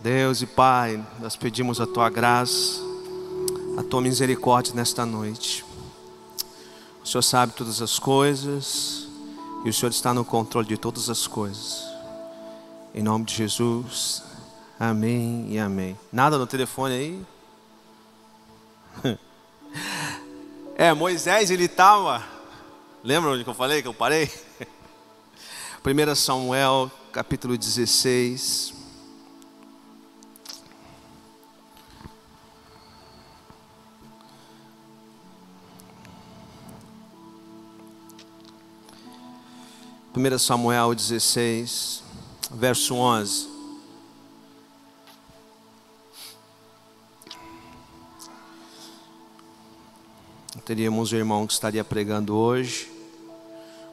Deus e Pai, nós pedimos a tua graça, a tua misericórdia nesta noite. O Senhor sabe todas as coisas e o Senhor está no controle de todas as coisas. Em nome de Jesus, amém e amém. Nada no telefone aí? É, Moisés ele estava. Lembra onde eu falei que eu parei? 1 Samuel capítulo 16. Primeira Samuel 16, verso 11. Teríamos um irmão que estaria pregando hoje.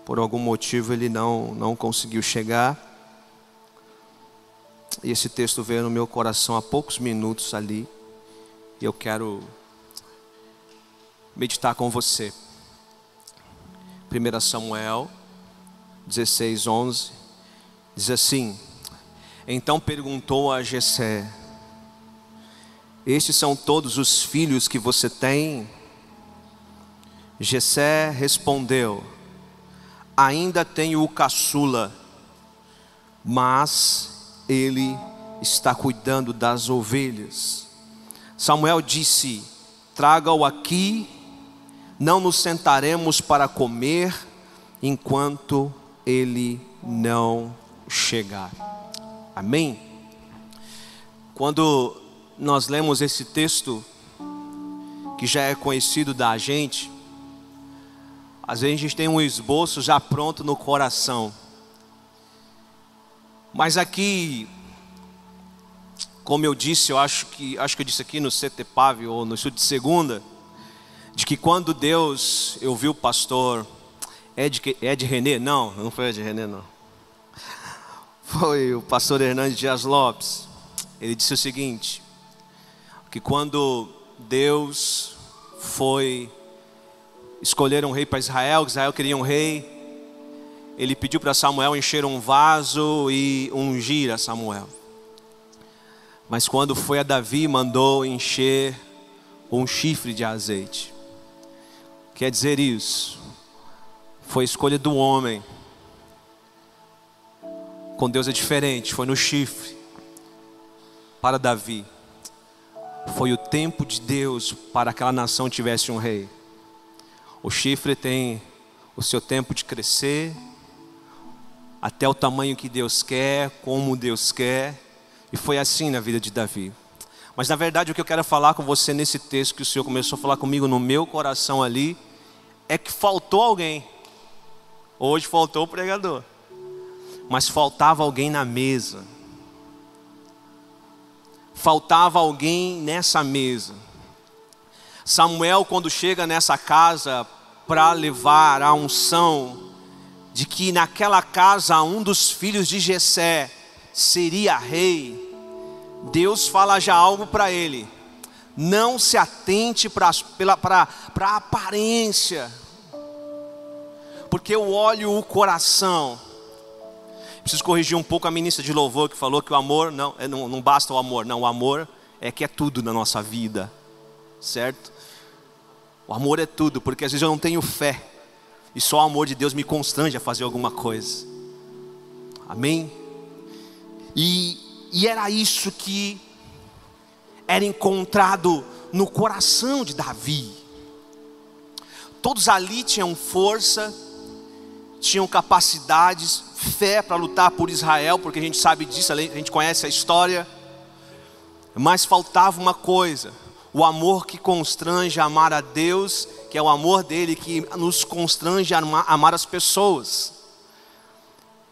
Por algum motivo ele não, não conseguiu chegar. E esse texto veio no meu coração há poucos minutos ali. E eu quero meditar com você. 1 Samuel 16, 11 diz assim: Então perguntou a Jessé: Estes são todos os filhos que você tem? Jessé respondeu: Ainda tenho o caçula, mas ele está cuidando das ovelhas. Samuel disse: Traga-o aqui, não nos sentaremos para comer enquanto ele não chegar. Amém? Quando nós lemos esse texto, que já é conhecido da gente, às vezes a gente tem um esboço já pronto no coração. Mas aqui, como eu disse, eu acho que acho que eu disse aqui no CTPAV ou no estudo de segunda, de que quando Deus, eu vi o pastor Ed, Ed René, não, não foi Ed René não. Foi o pastor Hernandes Dias Lopes. Ele disse o seguinte: que quando Deus foi escolheram um rei para Israel, Israel queria um rei. Ele pediu para Samuel encher um vaso e ungir a Samuel. Mas quando foi a Davi, mandou encher um chifre de azeite. Quer dizer isso? Foi escolha do homem. Com Deus é diferente, foi no chifre. Para Davi. Foi o tempo de Deus para aquela nação tivesse um rei. O chifre tem o seu tempo de crescer, até o tamanho que Deus quer, como Deus quer, e foi assim na vida de Davi. Mas na verdade o que eu quero falar com você nesse texto que o Senhor começou a falar comigo no meu coração ali, é que faltou alguém. Hoje faltou o pregador, mas faltava alguém na mesa. Faltava alguém nessa mesa. Samuel, quando chega nessa casa para levar a unção de que naquela casa um dos filhos de Jessé seria rei, Deus fala já algo para ele. Não se atente para a aparência, porque eu olho o coração. Preciso corrigir um pouco a ministra de louvor que falou que o amor não, é, não, não basta o amor, não, o amor é que é tudo na nossa vida, certo? O amor é tudo, porque às vezes eu não tenho fé. E só o amor de Deus me constrange a fazer alguma coisa. Amém? E, e era isso que era encontrado no coração de Davi. Todos ali tinham força, tinham capacidades, fé para lutar por Israel, porque a gente sabe disso, a gente conhece a história. Mas faltava uma coisa o amor que constrange a amar a Deus, que é o amor dele que nos constrange a amar as pessoas.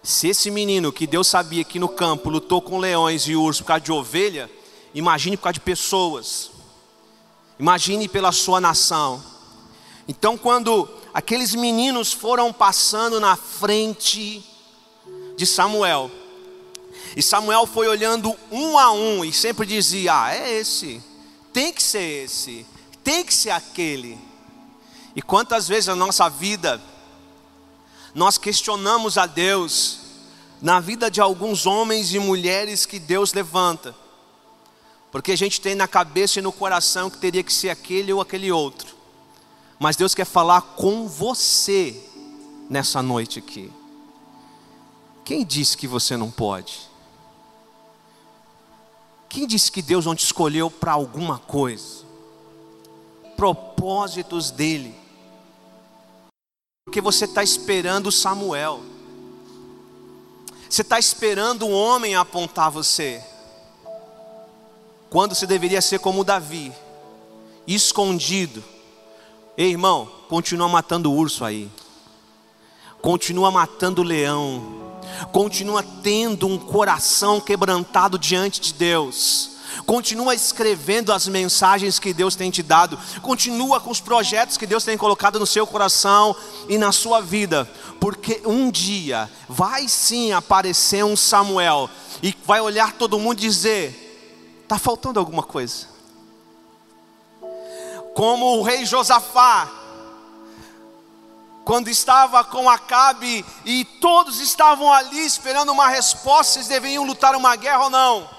Se esse menino que Deus sabia que no campo lutou com leões e ursos por causa de ovelha, imagine por causa de pessoas. Imagine pela sua nação. Então, quando aqueles meninos foram passando na frente de Samuel, e Samuel foi olhando um a um e sempre dizia: Ah, é esse tem que ser esse, tem que ser aquele. E quantas vezes na nossa vida nós questionamos a Deus na vida de alguns homens e mulheres que Deus levanta. porque a gente tem na cabeça e no coração que teria que ser aquele ou aquele outro. Mas Deus quer falar com você nessa noite aqui. Quem disse que você não pode? Quem disse que Deus não te escolheu para alguma coisa? Propósitos dele. Porque você está esperando Samuel. Você está esperando um homem apontar você. Quando você deveria ser como Davi, escondido. Ei, irmão, continua matando o urso aí. Continua matando o leão. Continua tendo um coração quebrantado diante de Deus continua escrevendo as mensagens que Deus tem te dado, continua com os projetos que Deus tem colocado no seu coração e na sua vida, porque um dia vai sim aparecer um Samuel e vai olhar todo mundo e dizer: está faltando alguma coisa. Como o rei Josafá, quando estava com Acabe e todos estavam ali esperando uma resposta, se deveriam lutar uma guerra ou não.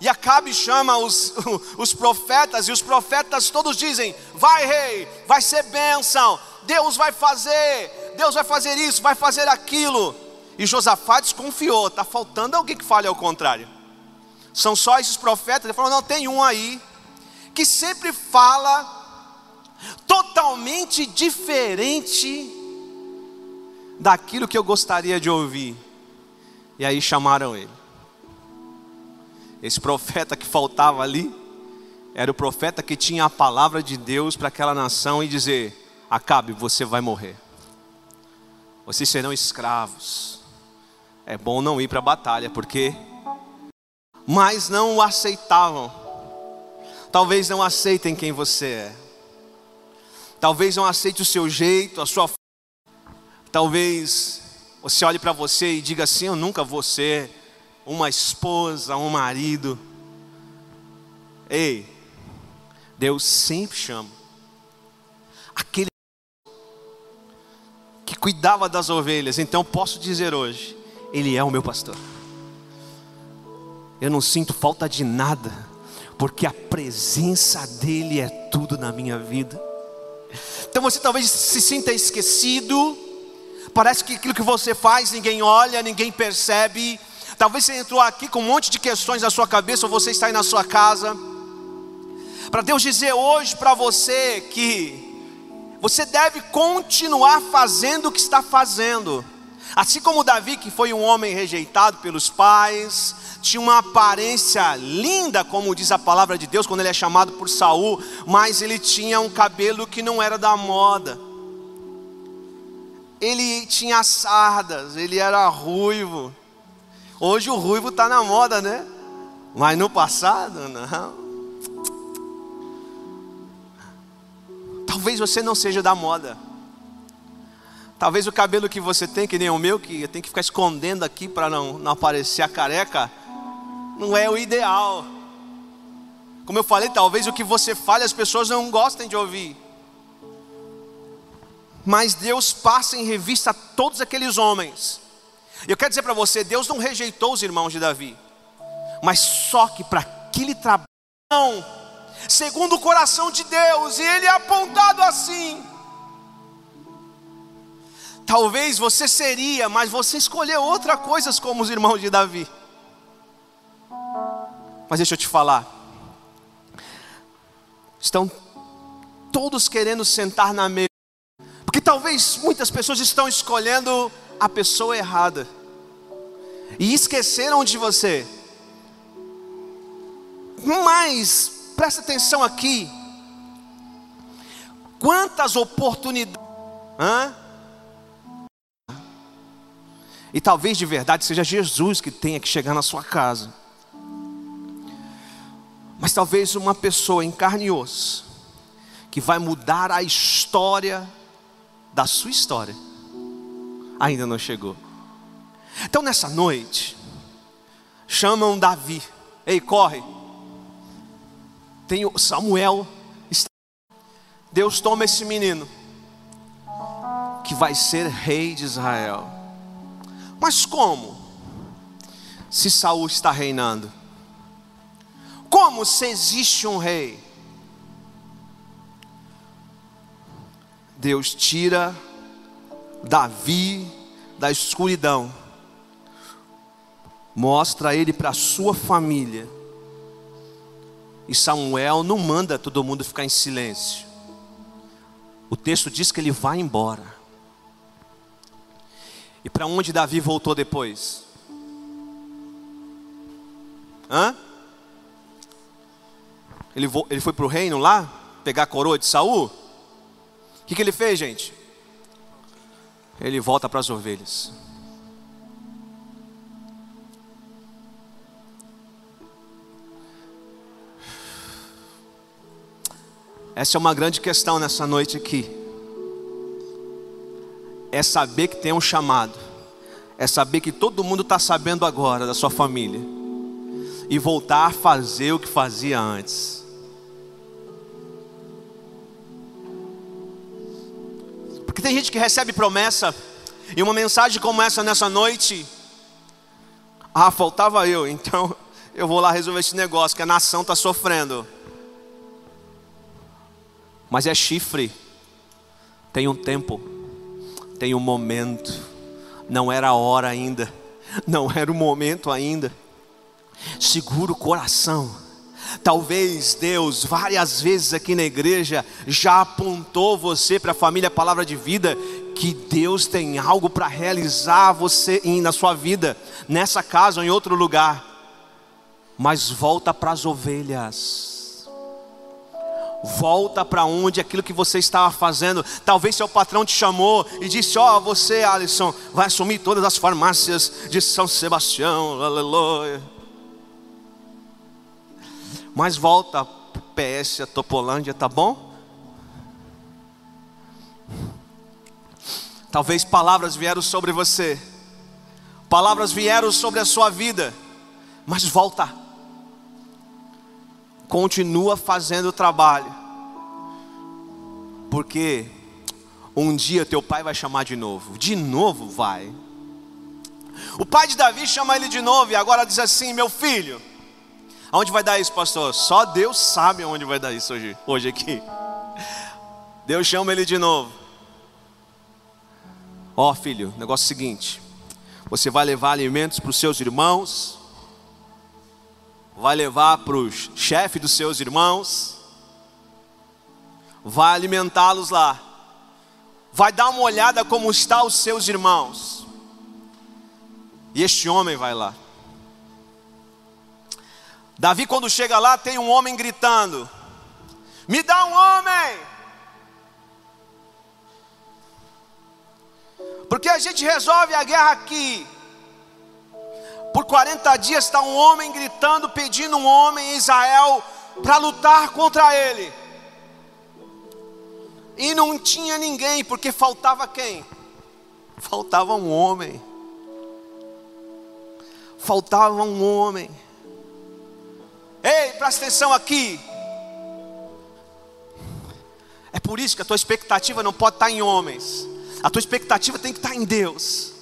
E Acabe chama os, os profetas, e os profetas todos dizem: Vai, rei, vai ser bênção, Deus vai fazer, Deus vai fazer isso, vai fazer aquilo. E Josafá desconfiou, está faltando alguém que fale ao contrário. São só esses profetas, ele falou: Não, tem um aí, que sempre fala totalmente diferente daquilo que eu gostaria de ouvir. E aí chamaram ele. Esse profeta que faltava ali era o profeta que tinha a palavra de Deus para aquela nação e dizer: Acabe, você vai morrer. Vocês serão escravos. É bom não ir para a batalha, porque. Mas não o aceitavam. Talvez não aceitem quem você é. Talvez não aceite o seu jeito, a sua. Talvez você olhe para você e diga assim: Eu nunca vou ser uma esposa, um marido. Ei, Deus sempre chama aquele que cuidava das ovelhas. Então posso dizer hoje, Ele é o meu pastor. Eu não sinto falta de nada, porque a presença dEle é tudo na minha vida. Então você talvez se sinta esquecido, parece que aquilo que você faz ninguém olha, ninguém percebe, Talvez você entrou aqui com um monte de questões na sua cabeça, ou você está aí na sua casa. Para Deus dizer hoje para você que você deve continuar fazendo o que está fazendo. Assim como Davi, que foi um homem rejeitado pelos pais, tinha uma aparência linda, como diz a palavra de Deus, quando ele é chamado por Saul, mas ele tinha um cabelo que não era da moda. Ele tinha sardas, ele era ruivo. Hoje o ruivo está na moda, né? Mas no passado, não. Talvez você não seja da moda. Talvez o cabelo que você tem, que nem o meu, que eu tenho que ficar escondendo aqui para não, não aparecer a careca, não é o ideal. Como eu falei, talvez o que você fale as pessoas não gostem de ouvir. Mas Deus passa em revista todos aqueles homens eu quero dizer para você: Deus não rejeitou os irmãos de Davi, mas só que para aquele trabalho, segundo o coração de Deus, e ele é apontado assim. Talvez você seria, mas você escolheu outra coisa como os irmãos de Davi. Mas deixa eu te falar. Estão todos querendo sentar na mesa. Porque talvez muitas pessoas estão escolhendo a pessoa errada e esqueceram de você. Mas presta atenção aqui. Quantas oportunidades. Hã? E talvez de verdade seja Jesus que tenha que chegar na sua casa. Mas talvez uma pessoa em carne e osso, que vai mudar a história da sua história ainda não chegou. Então nessa noite, chamam Davi, ei, corre. Tem Samuel, Deus toma esse menino, que vai ser rei de Israel. Mas como? Se Saul está reinando. Como? se existe um rei? Deus tira Davi da escuridão, mostra ele para a sua família, e Samuel não manda todo mundo ficar em silêncio. O texto diz que ele vai embora. E para onde Davi voltou depois? Hã? Ele, ele foi para o reino lá, pegar a coroa de Saul? O que, que ele fez, gente? Ele volta para as ovelhas. Essa é uma grande questão nessa noite aqui. É saber que tem um chamado. É saber que todo mundo está sabendo agora da sua família e voltar a fazer o que fazia antes. Porque tem gente que recebe promessa e uma mensagem como essa nessa noite. Ah, faltava eu, então eu vou lá resolver esse negócio que a nação está sofrendo. Mas é chifre. Tem um tempo, tem um momento. Não era a hora ainda, não era o momento ainda segura o coração. Talvez Deus, várias vezes aqui na igreja, já apontou você para a família Palavra de Vida, que Deus tem algo para realizar você na sua vida, nessa casa ou em outro lugar. Mas volta para as ovelhas. Volta para onde aquilo que você estava fazendo. Talvez seu patrão te chamou e disse: Ó, oh, você, Alisson, vai assumir todas as farmácias de São Sebastião. Aleluia mas volta PS, a Topolândia, tá bom? Talvez palavras vieram sobre você, palavras vieram sobre a sua vida, mas volta, continua fazendo o trabalho, porque um dia teu pai vai chamar de novo, de novo vai. O pai de Davi chama ele de novo e agora diz assim: Meu filho, Aonde vai dar isso, pastor? Só Deus sabe aonde vai dar isso hoje, hoje aqui. Deus chama ele de novo. Ó oh, filho, negócio seguinte: você vai levar alimentos para os seus irmãos, vai levar para os chefes dos seus irmãos, vai alimentá-los lá, vai dar uma olhada como estão os seus irmãos. E este homem vai lá. Davi, quando chega lá, tem um homem gritando: Me dá um homem! Porque a gente resolve a guerra aqui. Por 40 dias está um homem gritando, pedindo um homem em Israel para lutar contra ele. E não tinha ninguém, porque faltava quem? Faltava um homem. Faltava um homem. Ei, presta atenção aqui. É por isso que a tua expectativa não pode estar em homens. A tua expectativa tem que estar em Deus.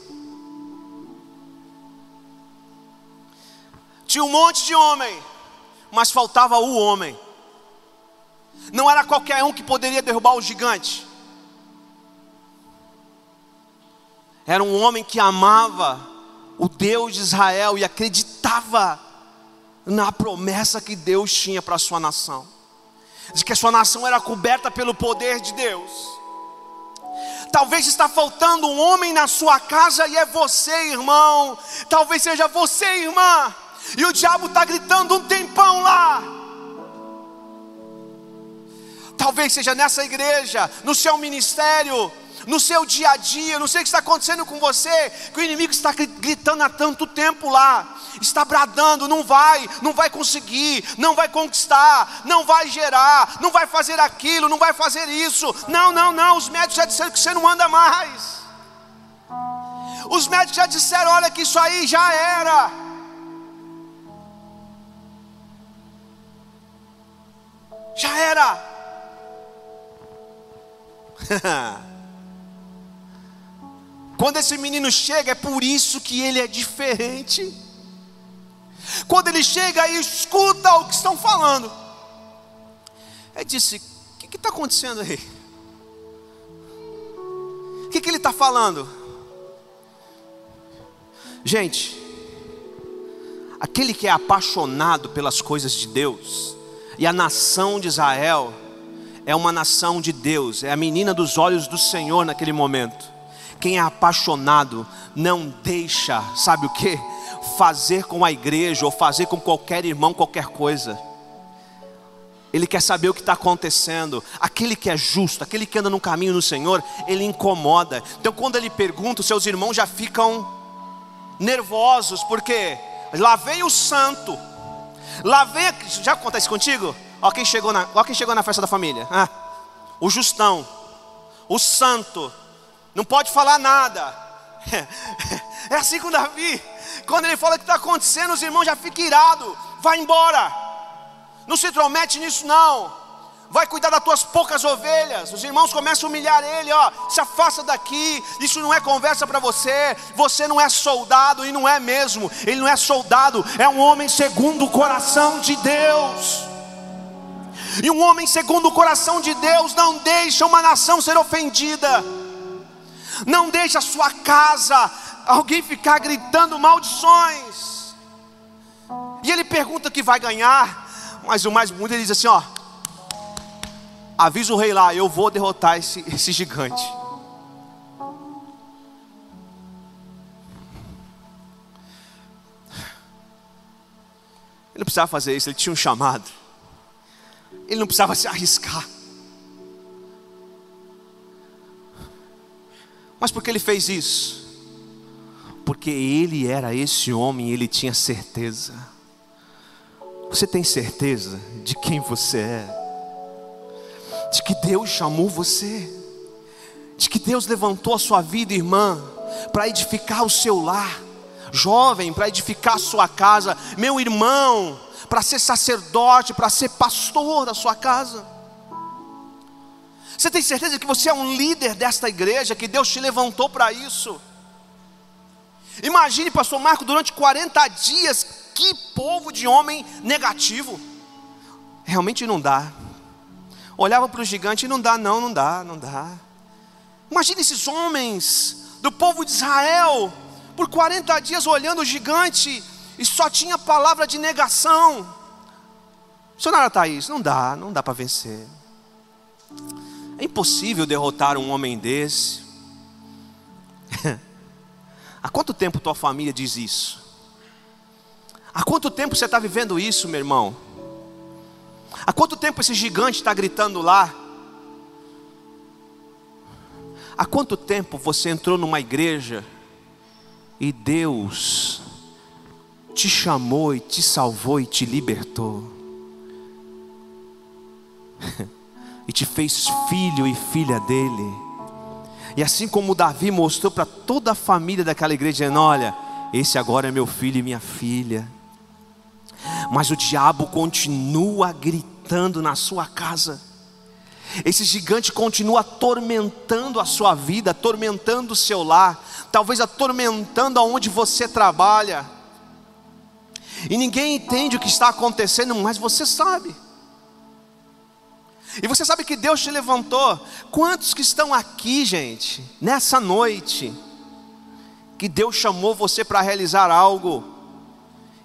Tinha um monte de homem, mas faltava o homem. Não era qualquer um que poderia derrubar o gigante. Era um homem que amava o Deus de Israel e acreditava na promessa que Deus tinha para a sua nação, de que a sua nação era coberta pelo poder de Deus. Talvez está faltando um homem na sua casa e é você, irmão. Talvez seja você, irmã. E o diabo está gritando um tempão lá. Talvez seja nessa igreja, no seu ministério, no seu dia a dia, não sei o que está acontecendo com você, que o inimigo está gritando há tanto tempo lá está bradando, não vai, não vai conseguir, não vai conquistar, não vai gerar, não vai fazer aquilo, não vai fazer isso. Não, não, não, os médicos já disseram que você não anda mais. Os médicos já disseram, olha que isso aí já era. Já era. Quando esse menino chega, é por isso que ele é diferente. Quando ele chega e escuta o que estão falando, ele disse: O que está acontecendo aí? O que, que ele está falando? Gente, aquele que é apaixonado pelas coisas de Deus, e a nação de Israel é uma nação de Deus, é a menina dos olhos do Senhor naquele momento. Quem é apaixonado não deixa, sabe o que? Fazer com a igreja ou fazer com qualquer irmão qualquer coisa. Ele quer saber o que está acontecendo. Aquele que é justo, aquele que anda no caminho do Senhor, ele incomoda. Então, quando ele pergunta, seus irmãos já ficam nervosos, porque lá vem o santo, lá vem. Já acontece contigo? Ó, quem chegou na, ó, quem chegou na festa da família: ah, o justão, o santo, não pode falar nada. É assim com Davi. Quando ele fala o que está acontecendo, os irmãos já ficam irados. Vai embora. Não se intromete nisso, não. Vai cuidar das tuas poucas ovelhas. Os irmãos começam a humilhar ele, ó. Se afasta daqui. Isso não é conversa para você. Você não é soldado e não é mesmo. Ele não é soldado, é um homem segundo o coração de Deus. E um homem segundo o coração de Deus não deixa uma nação ser ofendida. Não deixa a sua casa alguém ficar gritando maldições. E ele pergunta que vai ganhar, mas o mais bonito ele diz assim: ó, avisa o rei lá, eu vou derrotar esse, esse gigante. Ele não precisava fazer isso, ele tinha um chamado. Ele não precisava se arriscar. Mas por que ele fez isso? Porque ele era esse homem, ele tinha certeza. Você tem certeza de quem você é? De que Deus chamou você? De que Deus levantou a sua vida, irmã, para edificar o seu lar? Jovem, para edificar a sua casa, meu irmão, para ser sacerdote, para ser pastor da sua casa. Você tem certeza que você é um líder desta igreja, que Deus te levantou para isso? Imagine, pastor Marco, durante 40 dias, que povo de homem negativo. Realmente não dá. Olhava para o gigante e não dá, não, não dá, não dá. Imagine esses homens do povo de Israel, por 40 dias olhando o gigante e só tinha palavra de negação. Senhora Thaís, não dá, não dá para vencer. É impossível derrotar um homem desse. Há quanto tempo tua família diz isso? Há quanto tempo você está vivendo isso, meu irmão? Há quanto tempo esse gigante está gritando lá? Há quanto tempo você entrou numa igreja e Deus te chamou e te salvou e te libertou? e te fez filho e filha dele. E assim como Davi mostrou para toda a família daquela igreja, dizendo: Olha, esse agora é meu filho e minha filha. Mas o diabo continua gritando na sua casa. Esse gigante continua atormentando a sua vida, atormentando o seu lar, talvez atormentando aonde você trabalha. E ninguém entende o que está acontecendo, mas você sabe. E você sabe que Deus te levantou. Quantos que estão aqui, gente, nessa noite, que Deus chamou você para realizar algo?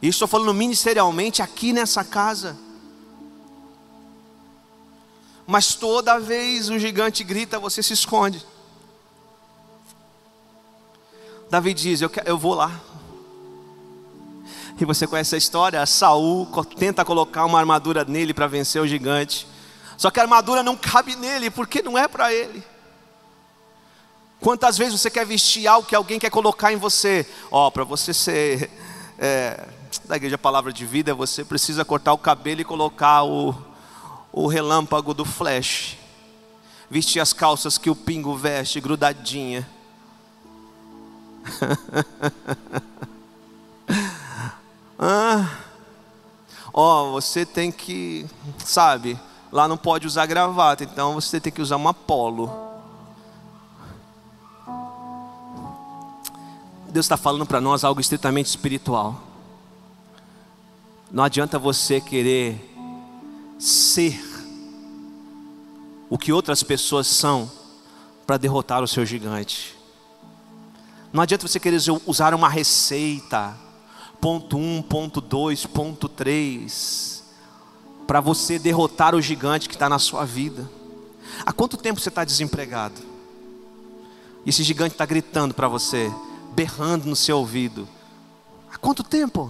E estou falando ministerialmente aqui nessa casa. Mas toda vez o gigante grita, você se esconde. Davi diz: Eu, eu vou lá. E você conhece a história? Saul tenta colocar uma armadura nele para vencer o gigante. Só que a armadura não cabe nele, porque não é para ele. Quantas vezes você quer vestir algo que alguém quer colocar em você? Ó, oh, para você ser é, da igreja Palavra de Vida, você precisa cortar o cabelo e colocar o, o relâmpago do flash. Vestir as calças que o pingo veste, grudadinha. ah, ó, você tem que, sabe, Lá não pode usar gravata, então você tem que usar uma polo. Deus está falando para nós algo estritamente espiritual. Não adianta você querer ser o que outras pessoas são para derrotar o seu gigante. Não adianta você querer usar uma receita, ponto 1, um, ponto 2, ponto 3, para você derrotar o gigante que está na sua vida. Há quanto tempo você está desempregado? E esse gigante está gritando para você, berrando no seu ouvido. Há quanto tempo?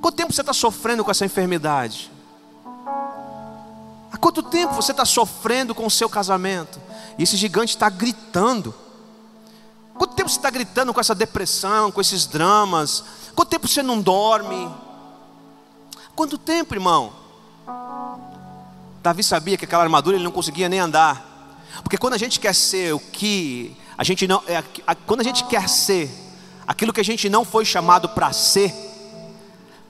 Quanto tempo você está sofrendo com essa enfermidade? Há quanto tempo você está sofrendo com o seu casamento? E esse gigante está gritando. Quanto tempo você está gritando com essa depressão, com esses dramas? Quanto tempo você não dorme? Quanto tempo, irmão? Davi sabia que aquela armadura ele não conseguia nem andar. Porque quando a gente quer ser o que a gente não é, quando a gente quer ser aquilo que a gente não foi chamado para ser,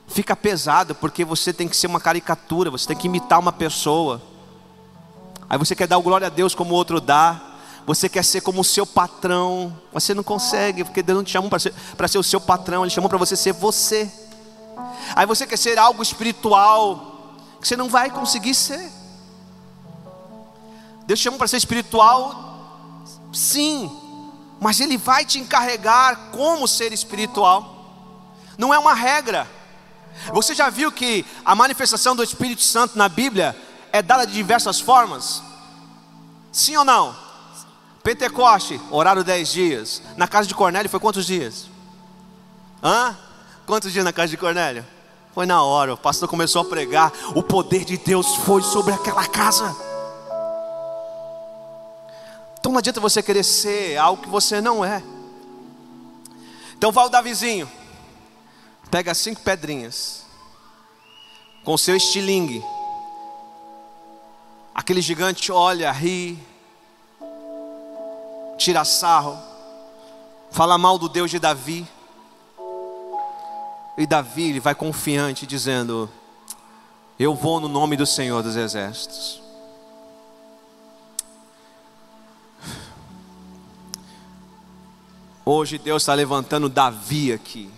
fica pesado, porque você tem que ser uma caricatura, você tem que imitar uma pessoa. Aí você quer dar glória a Deus como o outro dá. Você quer ser como o seu patrão, você não consegue, porque Deus não te chamou para ser, ser o seu patrão, Ele chamou para você ser você. Aí você quer ser algo espiritual, que você não vai conseguir ser. Deus te chamou para ser espiritual, sim, mas Ele vai te encarregar como ser espiritual, não é uma regra. Você já viu que a manifestação do Espírito Santo na Bíblia é dada de diversas formas? Sim ou não? Pentecoste, horário 10 dias. Na casa de Cornélio foi quantos dias? Hã? Quantos dias na casa de Cornélio? Foi na hora, o pastor começou a pregar, o poder de Deus foi sobre aquela casa. Então não adianta você querer ser algo que você não é. Então vai o Davizinho, pega cinco pedrinhas, com seu estilingue. Aquele gigante olha, ri, tira sarro, fala mal do Deus de Davi. E Davi ele vai confiante, dizendo: Eu vou no nome do Senhor dos Exércitos. Hoje Deus está levantando Davi aqui,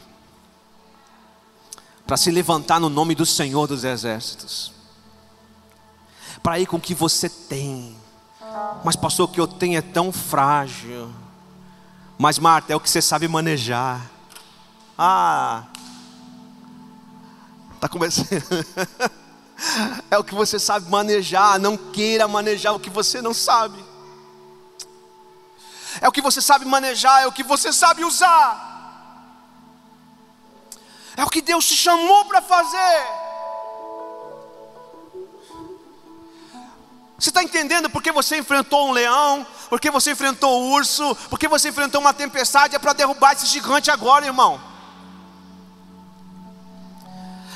para se levantar no nome do Senhor dos Exércitos, para ir com o que você tem, mas pastor, o que eu tenho é tão frágil, mas Marta, é o que você sabe manejar, ah, está começando, é o que você sabe manejar, não queira manejar o que você não sabe é o que você sabe manejar, é o que você sabe usar, é o que Deus te chamou para fazer. Você está entendendo porque você enfrentou um leão, porque você enfrentou o urso, porque você enfrentou uma tempestade, é para derrubar esse gigante agora, irmão.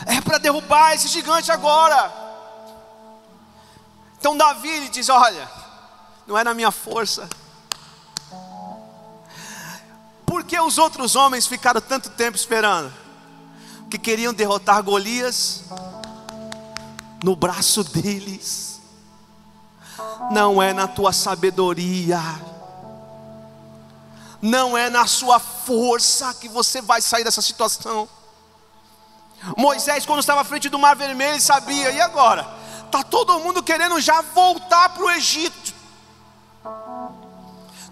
É para derrubar esse gigante agora. Então Davi ele diz: Olha, não é na minha força, por que os outros homens ficaram tanto tempo esperando? Que queriam derrotar Golias no braço deles. Não é na tua sabedoria, não é na sua força que você vai sair dessa situação. Moisés, quando estava à frente do Mar Vermelho, ele sabia, e agora? Está todo mundo querendo já voltar para o Egito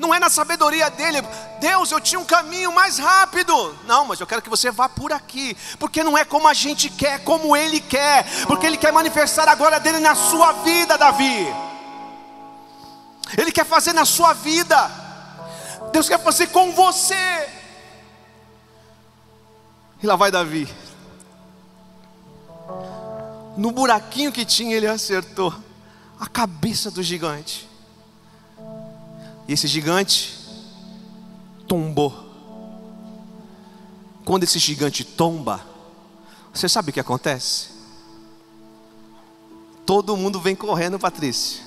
não é na sabedoria dele. Deus, eu tinha um caminho mais rápido. Não, mas eu quero que você vá por aqui, porque não é como a gente quer, como ele quer, porque ele quer manifestar a glória dele na sua vida, Davi. Ele quer fazer na sua vida. Deus quer fazer com você. E lá vai Davi. No buraquinho que tinha, ele acertou a cabeça do gigante. E esse gigante tombou. Quando esse gigante tomba, você sabe o que acontece? Todo mundo vem correndo, Patrícia.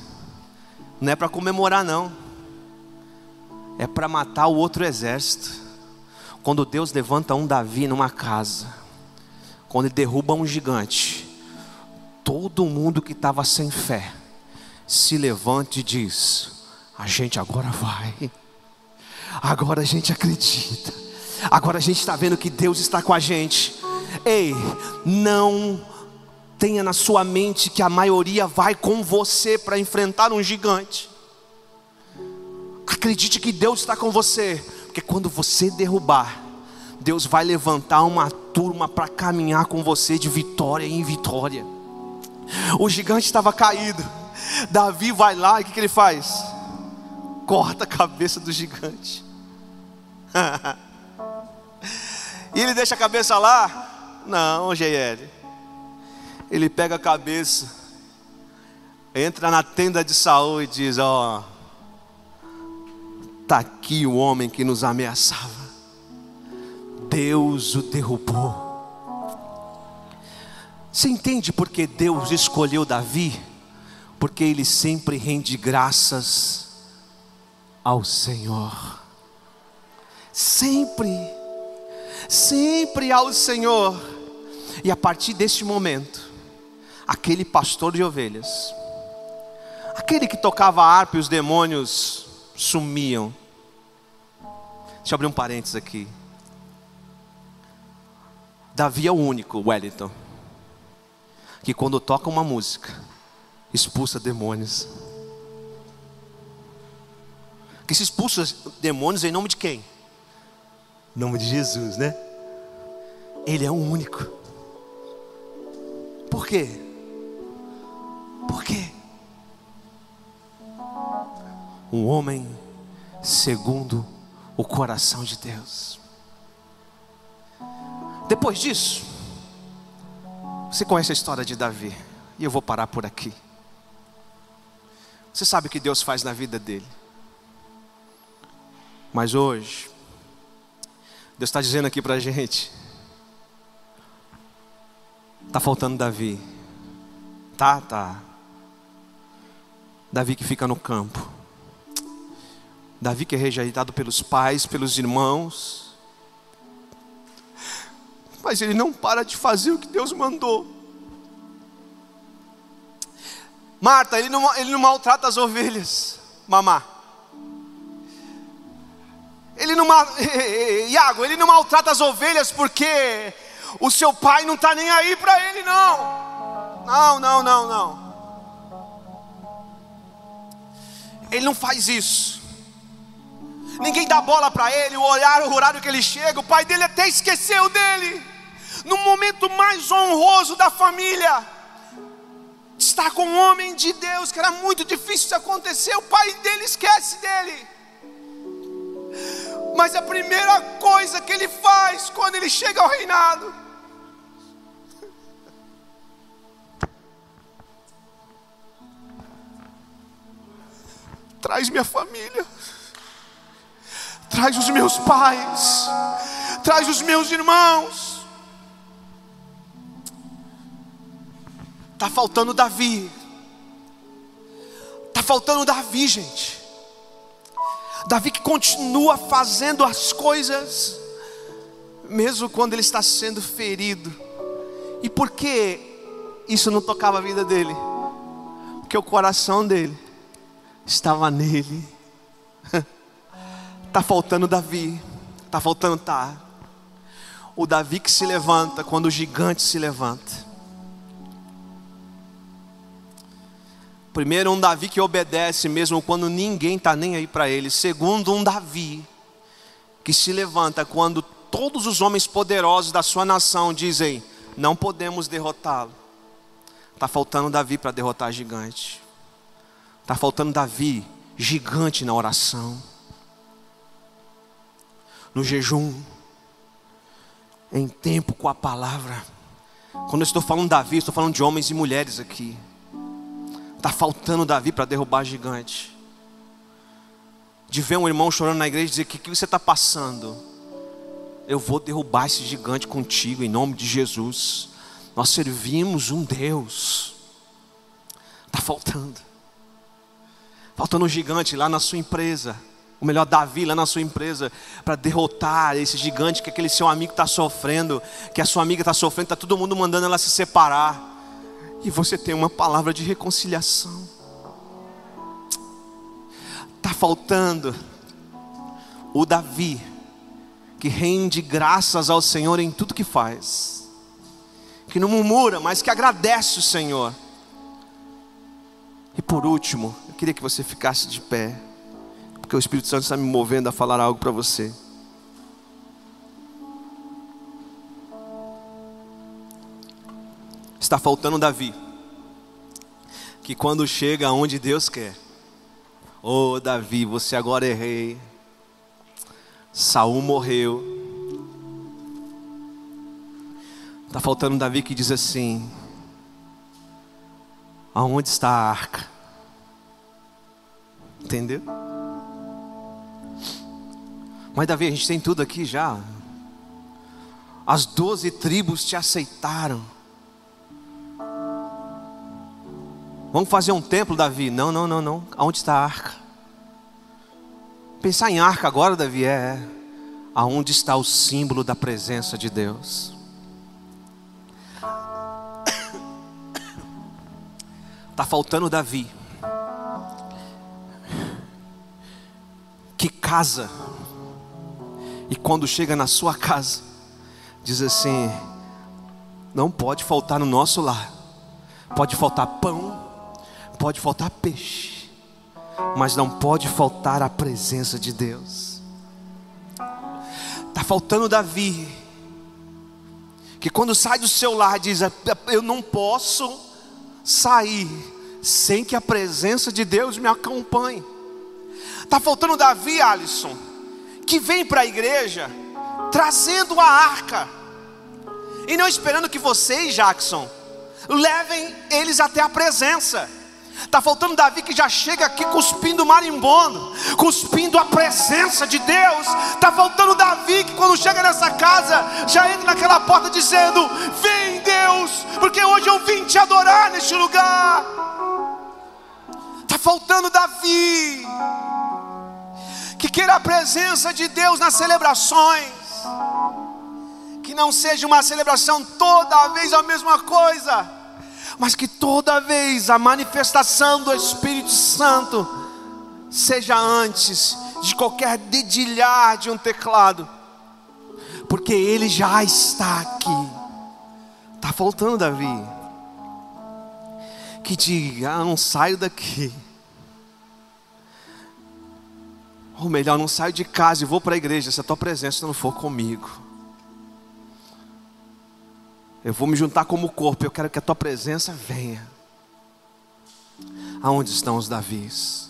Não é para comemorar, não. É para matar o outro exército. Quando Deus levanta um Davi numa casa, quando ele derruba um gigante, todo mundo que estava sem fé se levanta e diz: a gente agora vai. Agora a gente acredita. Agora a gente está vendo que Deus está com a gente. Ei, não tenha na sua mente que a maioria vai com você para enfrentar um gigante. Acredite que Deus está com você, porque quando você derrubar, Deus vai levantar uma turma para caminhar com você de vitória em vitória. O gigante estava caído. Davi vai lá e o que, que ele faz? Corta a cabeça do gigante. e ele deixa a cabeça lá? Não, GL. Ele pega a cabeça, entra na tenda de Saul e diz: Ó, oh, aqui o homem que nos ameaçava. Deus o derrubou. Você entende porque Deus escolheu Davi? Porque ele sempre rende graças ao Senhor. Sempre, sempre ao Senhor. E a partir deste momento, aquele pastor de ovelhas, aquele que tocava harpa e os demônios sumiam. Deixa eu abrir um parênteses aqui. Davi é o único, Wellington que quando toca uma música, expulsa demônios. Que se expulsa demônios em nome de quem? Em nome de Jesus, né? Ele é o único. Por quê? Por quê? Um homem segundo o coração de Deus. Depois disso, você conhece a história de Davi, e eu vou parar por aqui. Você sabe o que Deus faz na vida dele. Mas hoje, Deus está dizendo aqui para a gente: está faltando Davi. Tá, tá. Davi que fica no campo. Davi que é rejeitado pelos pais, pelos irmãos mas ele não para de fazer o que Deus mandou. Marta, ele não, ele não maltrata as ovelhas, mamá. Ele não, Iago, ele não maltrata as ovelhas porque o seu pai não está nem aí para ele, não. Não, não, não, não. Ele não faz isso. Ninguém dá bola para ele, o olhar, o horário que ele chega, o pai dele até esqueceu dele no momento mais honroso da família, está com um homem de Deus, que era muito difícil de acontecer, o pai dele esquece dele. Mas a primeira coisa que ele faz quando ele chega ao reinado, traz minha família, traz os meus pais, traz os meus irmãos. Está faltando Davi. Está faltando Davi, gente. Davi que continua fazendo as coisas, mesmo quando ele está sendo ferido. E por que isso não tocava a vida dele? Porque o coração dele estava nele. Está faltando Davi. Está faltando tá. O Davi que se levanta quando o gigante se levanta. Primeiro, um Davi que obedece mesmo quando ninguém está nem aí para ele. Segundo, um Davi que se levanta quando todos os homens poderosos da sua nação dizem: Não podemos derrotá-lo. Está faltando Davi para derrotar gigante. Está faltando Davi, gigante na oração, no jejum, em tempo com a palavra. Quando eu estou falando Davi, estou falando de homens e mulheres aqui. Está faltando Davi para derrubar gigante. De ver um irmão chorando na igreja e dizer: O que, que você está passando? Eu vou derrubar esse gigante contigo, em nome de Jesus. Nós servimos um Deus. Está faltando. Faltando um gigante lá na sua empresa. O melhor, Davi lá na sua empresa. Para derrotar esse gigante que aquele seu amigo está sofrendo. Que a sua amiga está sofrendo. Está todo mundo mandando ela se separar e você tem uma palavra de reconciliação. Está faltando o Davi, que rende graças ao Senhor em tudo que faz. que não murmura, mas que agradece o Senhor. E por último, eu queria que você ficasse de pé, porque o Espírito Santo está me movendo a falar algo para você. Está faltando Davi, que quando chega onde Deus quer, oh Davi, você agora é rei. Saul morreu. Está faltando Davi que diz assim: Aonde está a arca? Entendeu? Mas Davi, a gente tem tudo aqui já. As doze tribos te aceitaram. Vamos fazer um templo, Davi? Não, não, não, não. Aonde está a arca? Pensar em arca agora, Davi, é aonde está o símbolo da presença de Deus. Está faltando Davi, que casa, e quando chega na sua casa, diz assim: não pode faltar no nosso lar, pode faltar pão, pode faltar peixe, mas não pode faltar a presença de Deus. Está faltando Davi, que quando sai do seu lar diz: Eu não posso sair sem que a presença de Deus me acompanhe. Está faltando Davi, Alisson, que vem para a igreja trazendo a arca, e não esperando que vocês, Jackson, levem eles até a presença. Está faltando Davi que já chega aqui cuspindo marimbondo, cuspindo a presença de Deus. Está faltando Davi que quando chega nessa casa, já entra naquela porta dizendo: Vem Deus, porque hoje eu vim te adorar neste lugar. Está faltando Davi que queira a presença de Deus nas celebrações, que não seja uma celebração toda vez a mesma coisa mas que toda vez a manifestação do Espírito Santo seja antes de qualquer dedilhar de um teclado, porque Ele já está aqui. Está faltando, Davi, que diga: ah, não saio daqui. Ou melhor, não saio de casa e vou para a igreja se a tua presença não for comigo. Eu vou me juntar como corpo, eu quero que a tua presença venha. Aonde estão os Davis?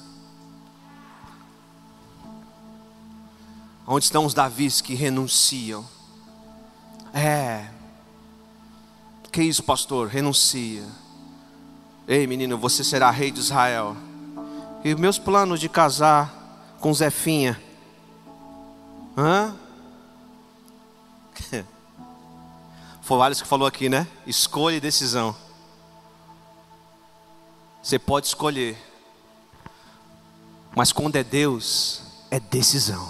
Onde estão os Davis que renunciam? É. Que isso, pastor? Renuncia. Ei, menino, você será rei de Israel. E meus planos de casar com Zefinha? Hã? Foi vários que falou aqui, né? Escolha e decisão. Você pode escolher. Mas quando é Deus, é decisão.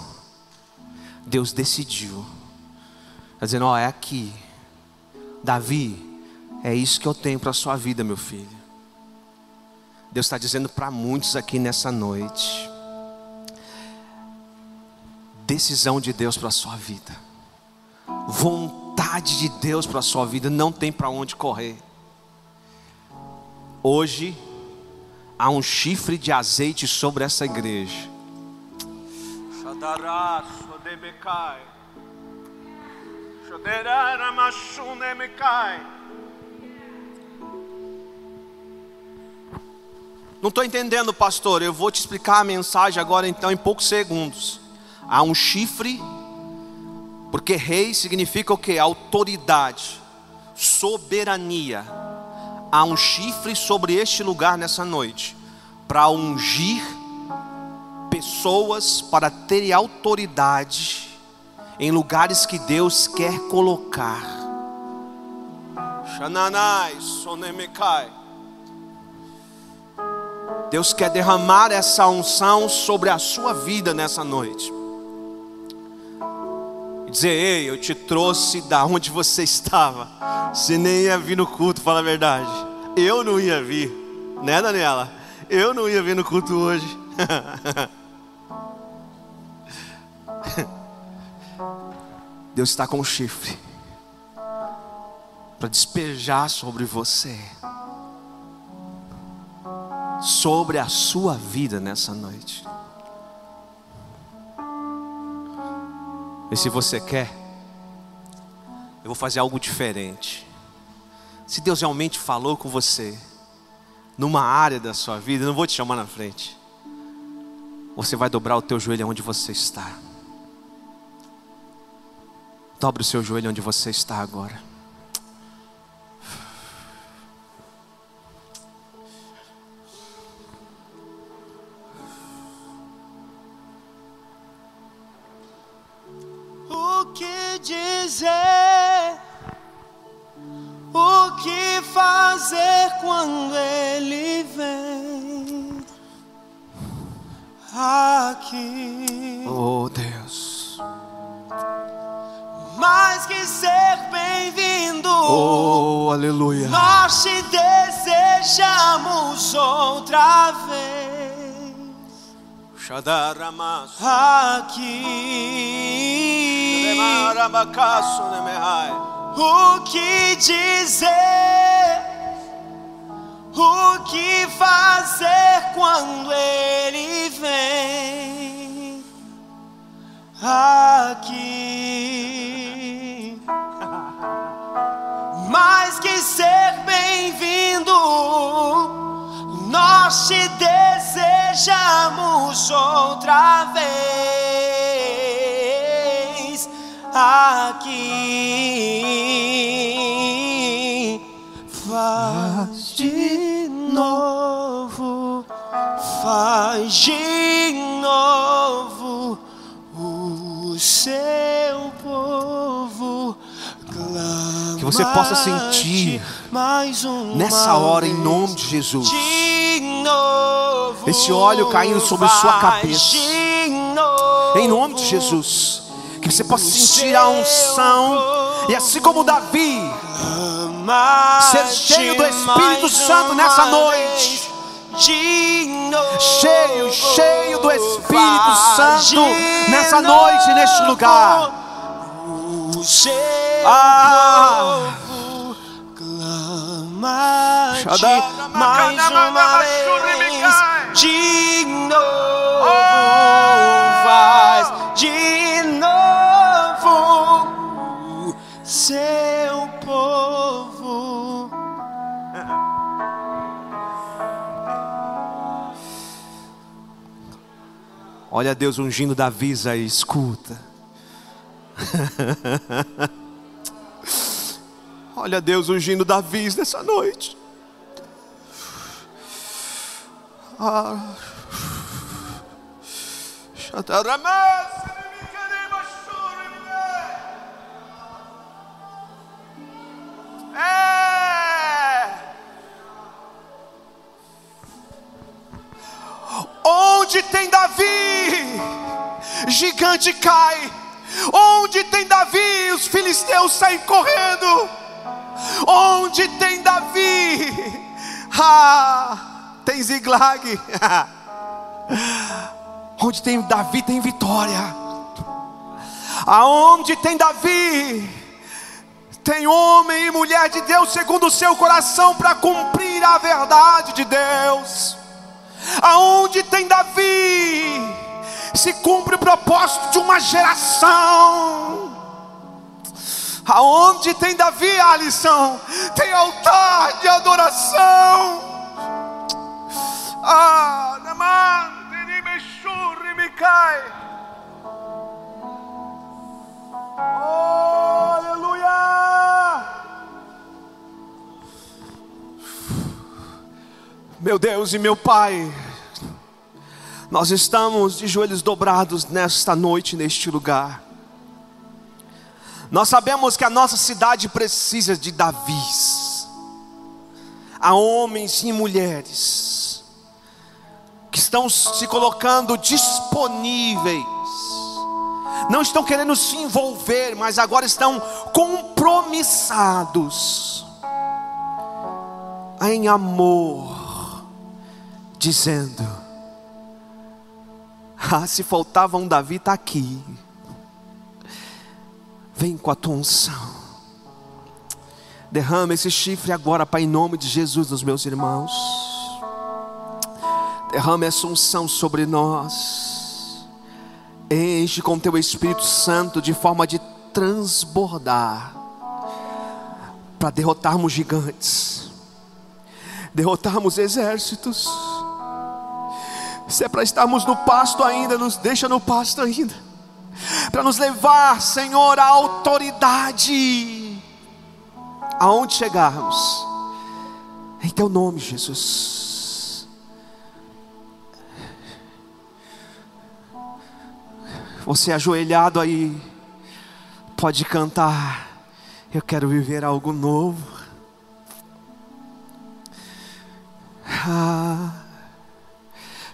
Deus decidiu. Está dizendo, ó, é aqui. Davi, é isso que eu tenho para a sua vida, meu filho. Deus está dizendo para muitos aqui nessa noite. Decisão de Deus para a sua vida. Vontade vontade de Deus para a sua vida, não tem para onde correr. Hoje há um chifre de azeite sobre essa igreja. Não estou entendendo, pastor. Eu vou te explicar a mensagem agora, então, em poucos segundos. Há um chifre porque rei significa o que? Autoridade, soberania. Há um chifre sobre este lugar nessa noite para ungir pessoas para terem autoridade em lugares que Deus quer colocar. Deus quer derramar essa unção sobre a sua vida nessa noite dizer: Ei, eu te trouxe da onde você estava. Você nem ia vir no culto, fala a verdade. Eu não ia vir, né, Daniela? Eu não ia vir no culto hoje. Deus está com o chifre para despejar sobre você, sobre a sua vida nessa noite. E se você quer, eu vou fazer algo diferente. Se Deus realmente falou com você, numa área da sua vida, eu não vou te chamar na frente. Você vai dobrar o teu joelho onde você está. Dobre o seu joelho onde você está agora. Dizer? O que fazer quando ele vem aqui? Oh Deus. Mais que ser bem-vindo, Oh, aleluia. nós te desejamos outra vez Remarabacaço, nemehai. O que dizer? O que fazer quando outra vez aqui. Faz de novo, faz de novo o seu povo. Que você possa sentir Nessa hora, em nome de Jesus. Esse óleo caindo sobre sua cabeça. Em nome de Jesus. Que você possa sentir a unção. E assim como Davi, Ser cheio do Espírito Santo nessa noite. cheio, cheio do Espírito Santo nessa noite, neste lugar. Ah. Shadara mais uma vez. De novo, Oh. faz de novo seu povo. Olha Deus ungindo Davi escuta. Olha Deus ungindo Davi nessa noite. Ah. É. Onde tem Davi, gigante cai. Onde tem Davi, os filisteus saem correndo. Onde tem Davi, ah, tem Ziglag. Onde tem Davi, tem vitória. Aonde tem Davi, tem homem e mulher de Deus segundo o seu coração para cumprir a verdade de Deus. Aonde tem Davi, se cumpre o propósito de uma geração. Aonde tem Davi, Alisson, tem altar de adoração. Ah, Mikai. Oh, aleluia. Meu Deus e meu Pai, nós estamos de joelhos dobrados nesta noite, neste lugar. Nós sabemos que a nossa cidade precisa de Davis, há homens e mulheres que estão se colocando disponíveis, não estão querendo se envolver, mas agora estão compromissados. Em amor, dizendo: Ah, se faltava um Davi, está aqui. Vem com a tua unção. Derrama esse chifre agora, Pai, em nome de Jesus, nos meus irmãos. Derrama essa unção sobre nós. Enche com teu Espírito Santo de forma de transbordar para derrotarmos gigantes, derrotarmos exércitos. Se é para estarmos no pasto ainda, nos deixa no pasto ainda, para nos levar, Senhor, à autoridade, aonde chegarmos, em Teu nome, Jesus. Você ajoelhado aí, pode cantar. Eu quero viver algo novo. Ah,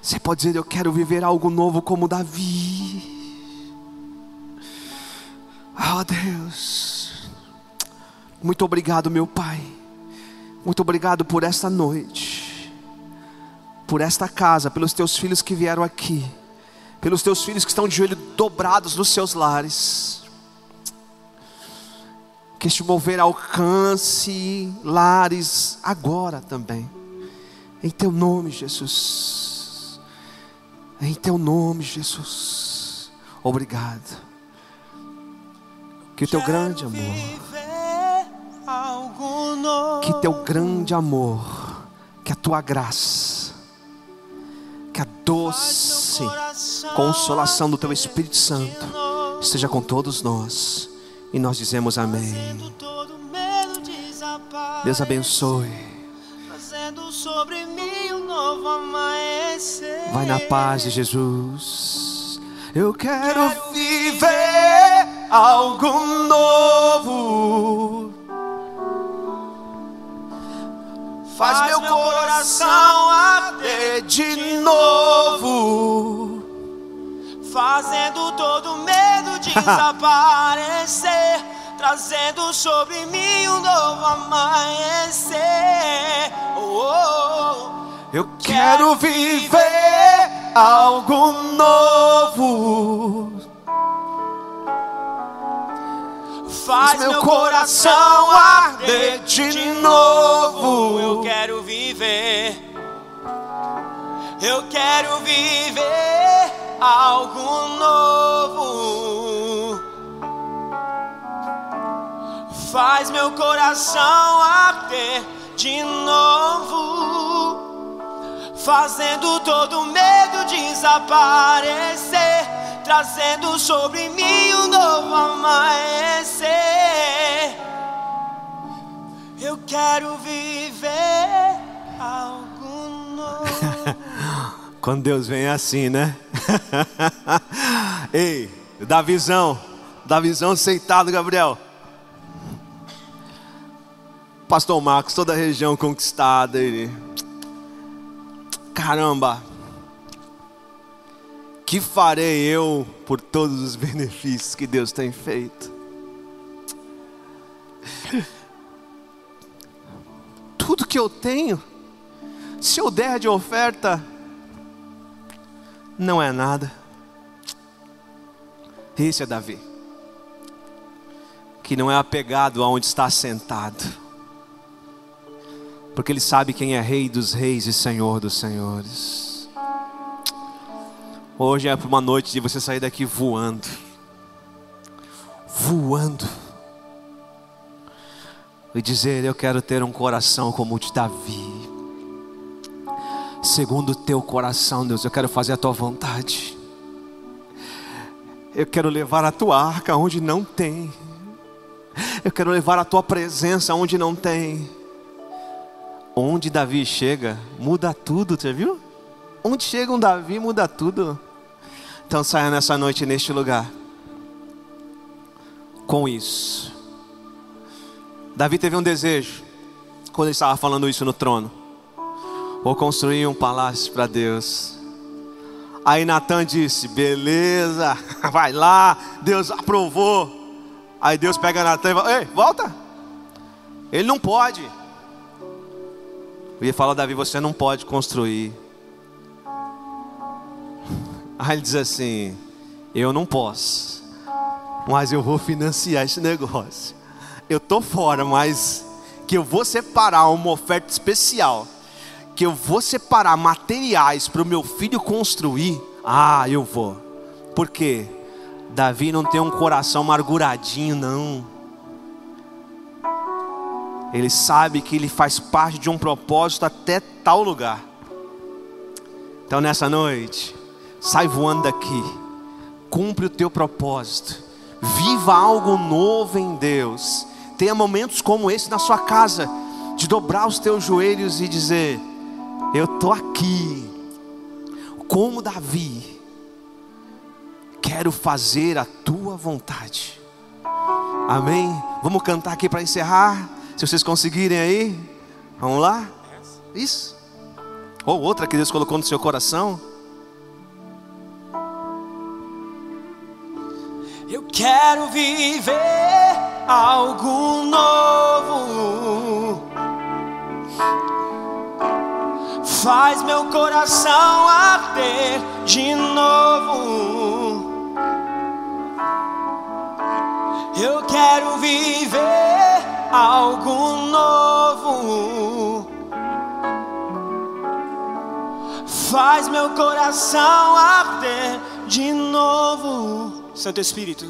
você pode dizer: Eu quero viver algo novo como Davi. Oh Deus, muito obrigado, meu Pai. Muito obrigado por esta noite, por esta casa, pelos teus filhos que vieram aqui, pelos teus filhos que estão de joelho dobrados nos seus lares que este mover alcance lares agora também. Em teu nome, Jesus. Em teu nome, Jesus. Obrigado. Que o teu grande amor. Que teu grande amor. Que a tua graça. Que a doce consolação do teu Espírito Santo esteja com todos nós e nós dizemos amém. Deus abençoe. Vai na paz de Jesus. Eu quero viver algo novo. Faz meu coração arder de novo. Fazendo todo medo desaparecer, trazendo sobre mim um novo amanhecer. Oh, oh. Eu quero viver algo novo. Faz meu coração arder de novo. Eu quero viver. Eu quero viver algo novo. Faz meu coração arder de novo, fazendo todo medo desaparecer, trazendo sobre mim um novo amanhecer. Eu quero viver algo novo. Quando Deus vem é assim, né? Ei, dá visão, dá visão aceitado, Gabriel. Pastor Marcos, toda a região conquistada, ele. Caramba, que farei eu por todos os benefícios que Deus tem feito? Tudo que eu tenho, se eu der de oferta, não é nada. Esse é Davi, que não é apegado aonde está sentado, porque ele sabe quem é Rei dos Reis e Senhor dos Senhores. Hoje é uma noite de você sair daqui voando, voando, e dizer: Eu quero ter um coração como o de Davi segundo o teu coração, Deus. Eu quero fazer a tua vontade. Eu quero levar a tua arca onde não tem. Eu quero levar a tua presença onde não tem. Onde Davi chega, muda tudo, você viu? Onde chega um Davi, muda tudo. Então saia nessa noite neste lugar. Com isso. Davi teve um desejo quando ele estava falando isso no trono. Vou construir um palácio para Deus. Aí Natan disse: beleza, vai lá, Deus aprovou. Aí Deus pega Natan e fala: ei, volta. Ele não pode. Eu ia falar, Davi, você não pode construir. Aí ele diz assim: eu não posso, mas eu vou financiar esse negócio. Eu tô fora, mas que eu vou separar uma oferta especial, que eu vou separar materiais para o meu filho construir, ah, eu vou. Por quê? Davi não tem um coração amarguradinho, não. Ele sabe que ele faz parte de um propósito até tal lugar. Então nessa noite, sai voando daqui, cumpre o teu propósito, viva algo novo em Deus. Tenha momentos como esse na sua casa, de dobrar os teus joelhos e dizer: Eu estou aqui, como Davi, quero fazer a tua vontade. Amém? Vamos cantar aqui para encerrar. Se vocês conseguirem aí, vamos lá? Isso. Ou outra que Deus colocou no seu coração. Eu quero viver algo novo. Faz meu coração arder de novo. Eu quero viver algo novo. Faz meu coração arder de novo. Santo Espírito.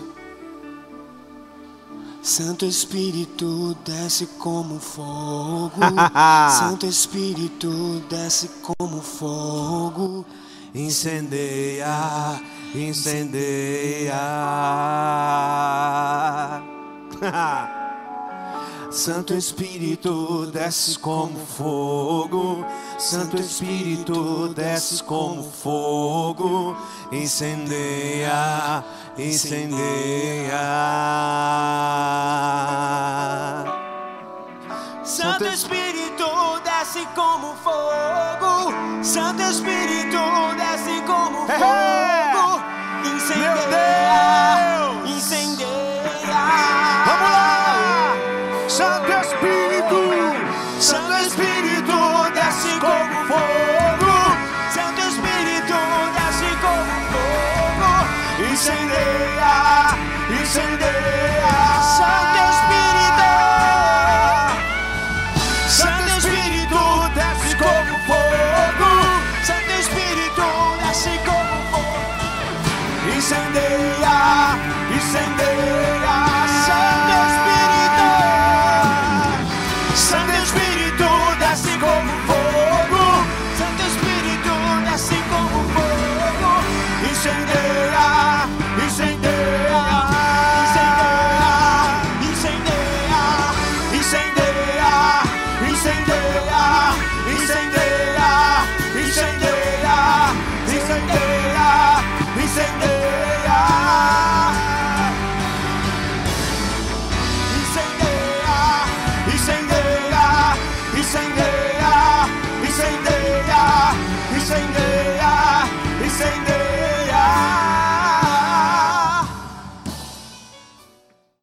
Santo Espírito desce como fogo. Santo Espírito desce como fogo. Incendeia, incendeia. Santo Espírito desce como fogo, Santo Espírito desce como fogo, incendeia, incendeia. Santo Espírito desce como fogo. Santo Espírito desce como fogo. Incendeia.